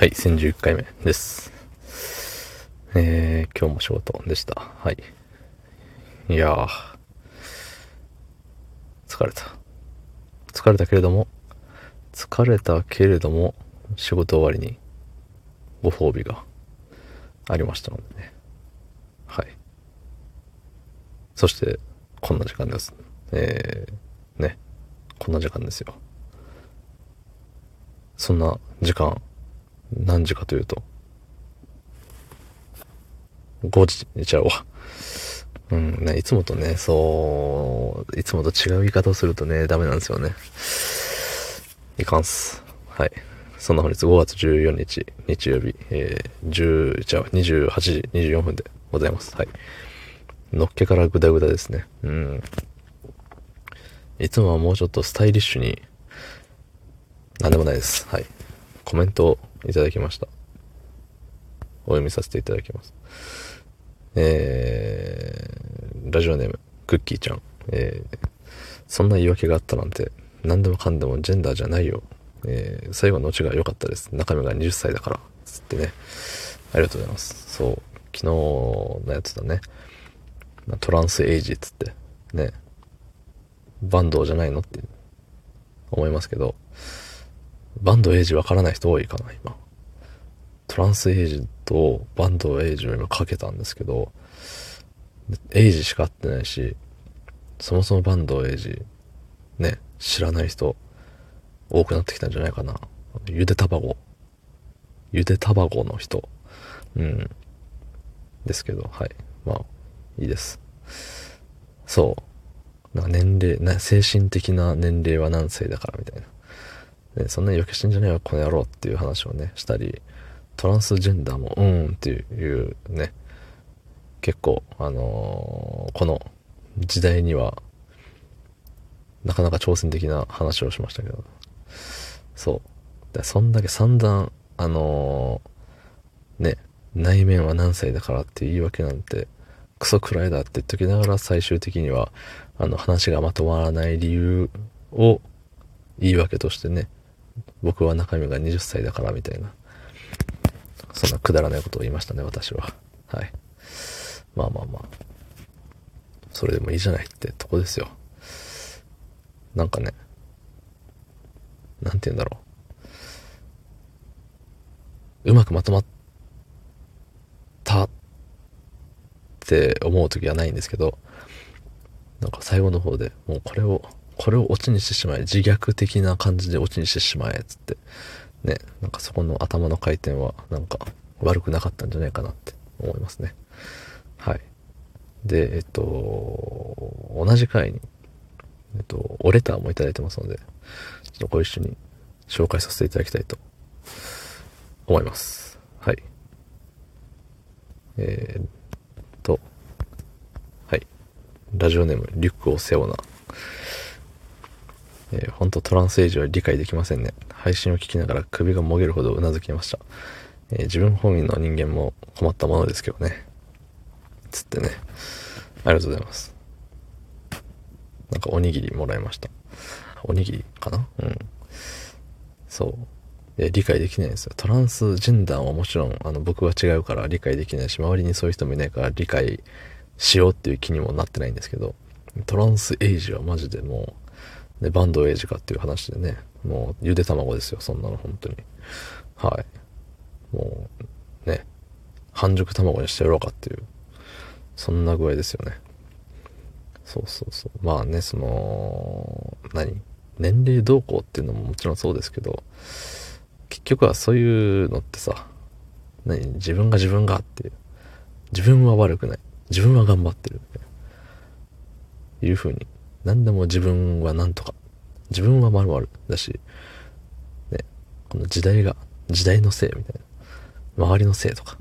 はい、1011回目です。えー、今日も仕事でした。はい。いやー、疲れた。疲れたけれども、疲れたけれども、仕事終わりにご褒美がありましたのでね。はい。そして、こんな時間です。えー、ね。こんな時間ですよ。そんな時間、何時かというと、5時寝ちゃうわ。うん、ね、いつもとね、そう、いつもと違う言い方をするとね、ダメなんですよね。いかんす。はい。そんな本日5月14日、日曜日、えー、10、じゃあ28時24分でございます。はい。のっけからグダグダですね。うん。いつもはもうちょっとスタイリッシュに、なんでもないです。はい。コメントいただきました。お読みさせていただきます。えー、ラジオネーム、クッキーちゃん。えー、そんな言い訳があったなんて、何でもかんでもジェンダーじゃないよ。えー、最後のオチが良かったです。中身が20歳だから。つってね。ありがとうございます。そう。昨日のやつだね。トランスエイジっつって。ね。バンドじゃないのって思いますけど、バンドエイジわからない人多いかな、今。トランスエイジとバンドエイジを今かけたんですけど、エイジしか合ってないし、そもそもバンドエイジ、ね、知らない人多くなってきたんじゃないかな。ゆで卵。ゆで卵の人。うん。ですけど、はい。まあ、いいです。そう。なんか年齢、な精神的な年齢は何歳だからみたいな。ね、そんなに余計してんじゃねえよ、この野郎っていう話をね、したり、トランスジェンダーも、うんっていうね、結構、あのー、この時代には、なかなか挑戦的な話をしましたけど、そう。でそんだけ散々、あのー、ね、内面は何歳だからっていう言い訳なんて、クソくらいだって言っときながら最終的には、あの話がまとまらない理由を言い訳としてね、僕は中身が20歳だからみたいな、そんなくだらないことを言いましたね、私は。はい。まあまあまあ。それでもいいじゃないってとこですよ。なんかね、なんて言うんだろう。うまくまとまったって思う時はないんですけど、なんか最後の方でもうこれを、これをオチにしてしまえ、自虐的な感じでオチにしてしまえっ、つって。ね、なんかそこの頭の回転はなんか悪くなかったんじゃないかなって思いますね。はい。で、えっと、同じ回に、えっと、おレターもいいてますので、ちょっとご一緒に紹介させていただきたいと思います。はい。えー、っと、はい。ラジオネーム、リュックを背負うな。えー、本当トランスエイジは理解できませんね。配信を聞きながら首がもげるほどうなずきました。えー、自分本位の人間も困ったものですけどね。つってね。ありがとうございます。なんかおにぎりもらいました。おにぎりかな？うん。そう。え理解できないんですよ。トランスジェンダーはもちろん、あの、僕は違うから理解できないし、周りにそういう人もいないから理解しようっていう気にもなってないんですけど、トランスエイジはマジでもう、で、バンドエイジかっていう話でね、もう、ゆで卵ですよ、そんなの、本当に。はい。もう、ね、半熟卵にしてやろうかっていう、そんな具合ですよね。そうそうそう。まあね、その、何？年齢動向っていうのももちろんそうですけど、結局はそういうのってさ、何？自分が自分がっていう。自分は悪くない。自分は頑張ってる。いう風に。何でも自分はなんとか。自分はまるまるだし、ね、この時代が、時代のせいみたいな。周りのせいとか。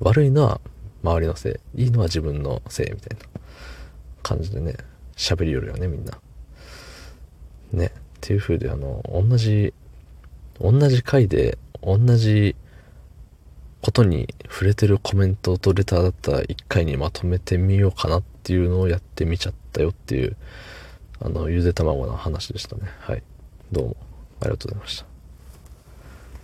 悪いのは周りのせい。いいのは自分のせいみたいな感じでね、喋りよるよね、みんな。ね。っていう風で、あの、同じ、同じ回で、同じことに触れてるコメントとレターだったら一回にまとめてみようかなっていうのをやってみちゃったよっていう、あの、ゆで卵の話でしたね。はい。どうもありがとうございました。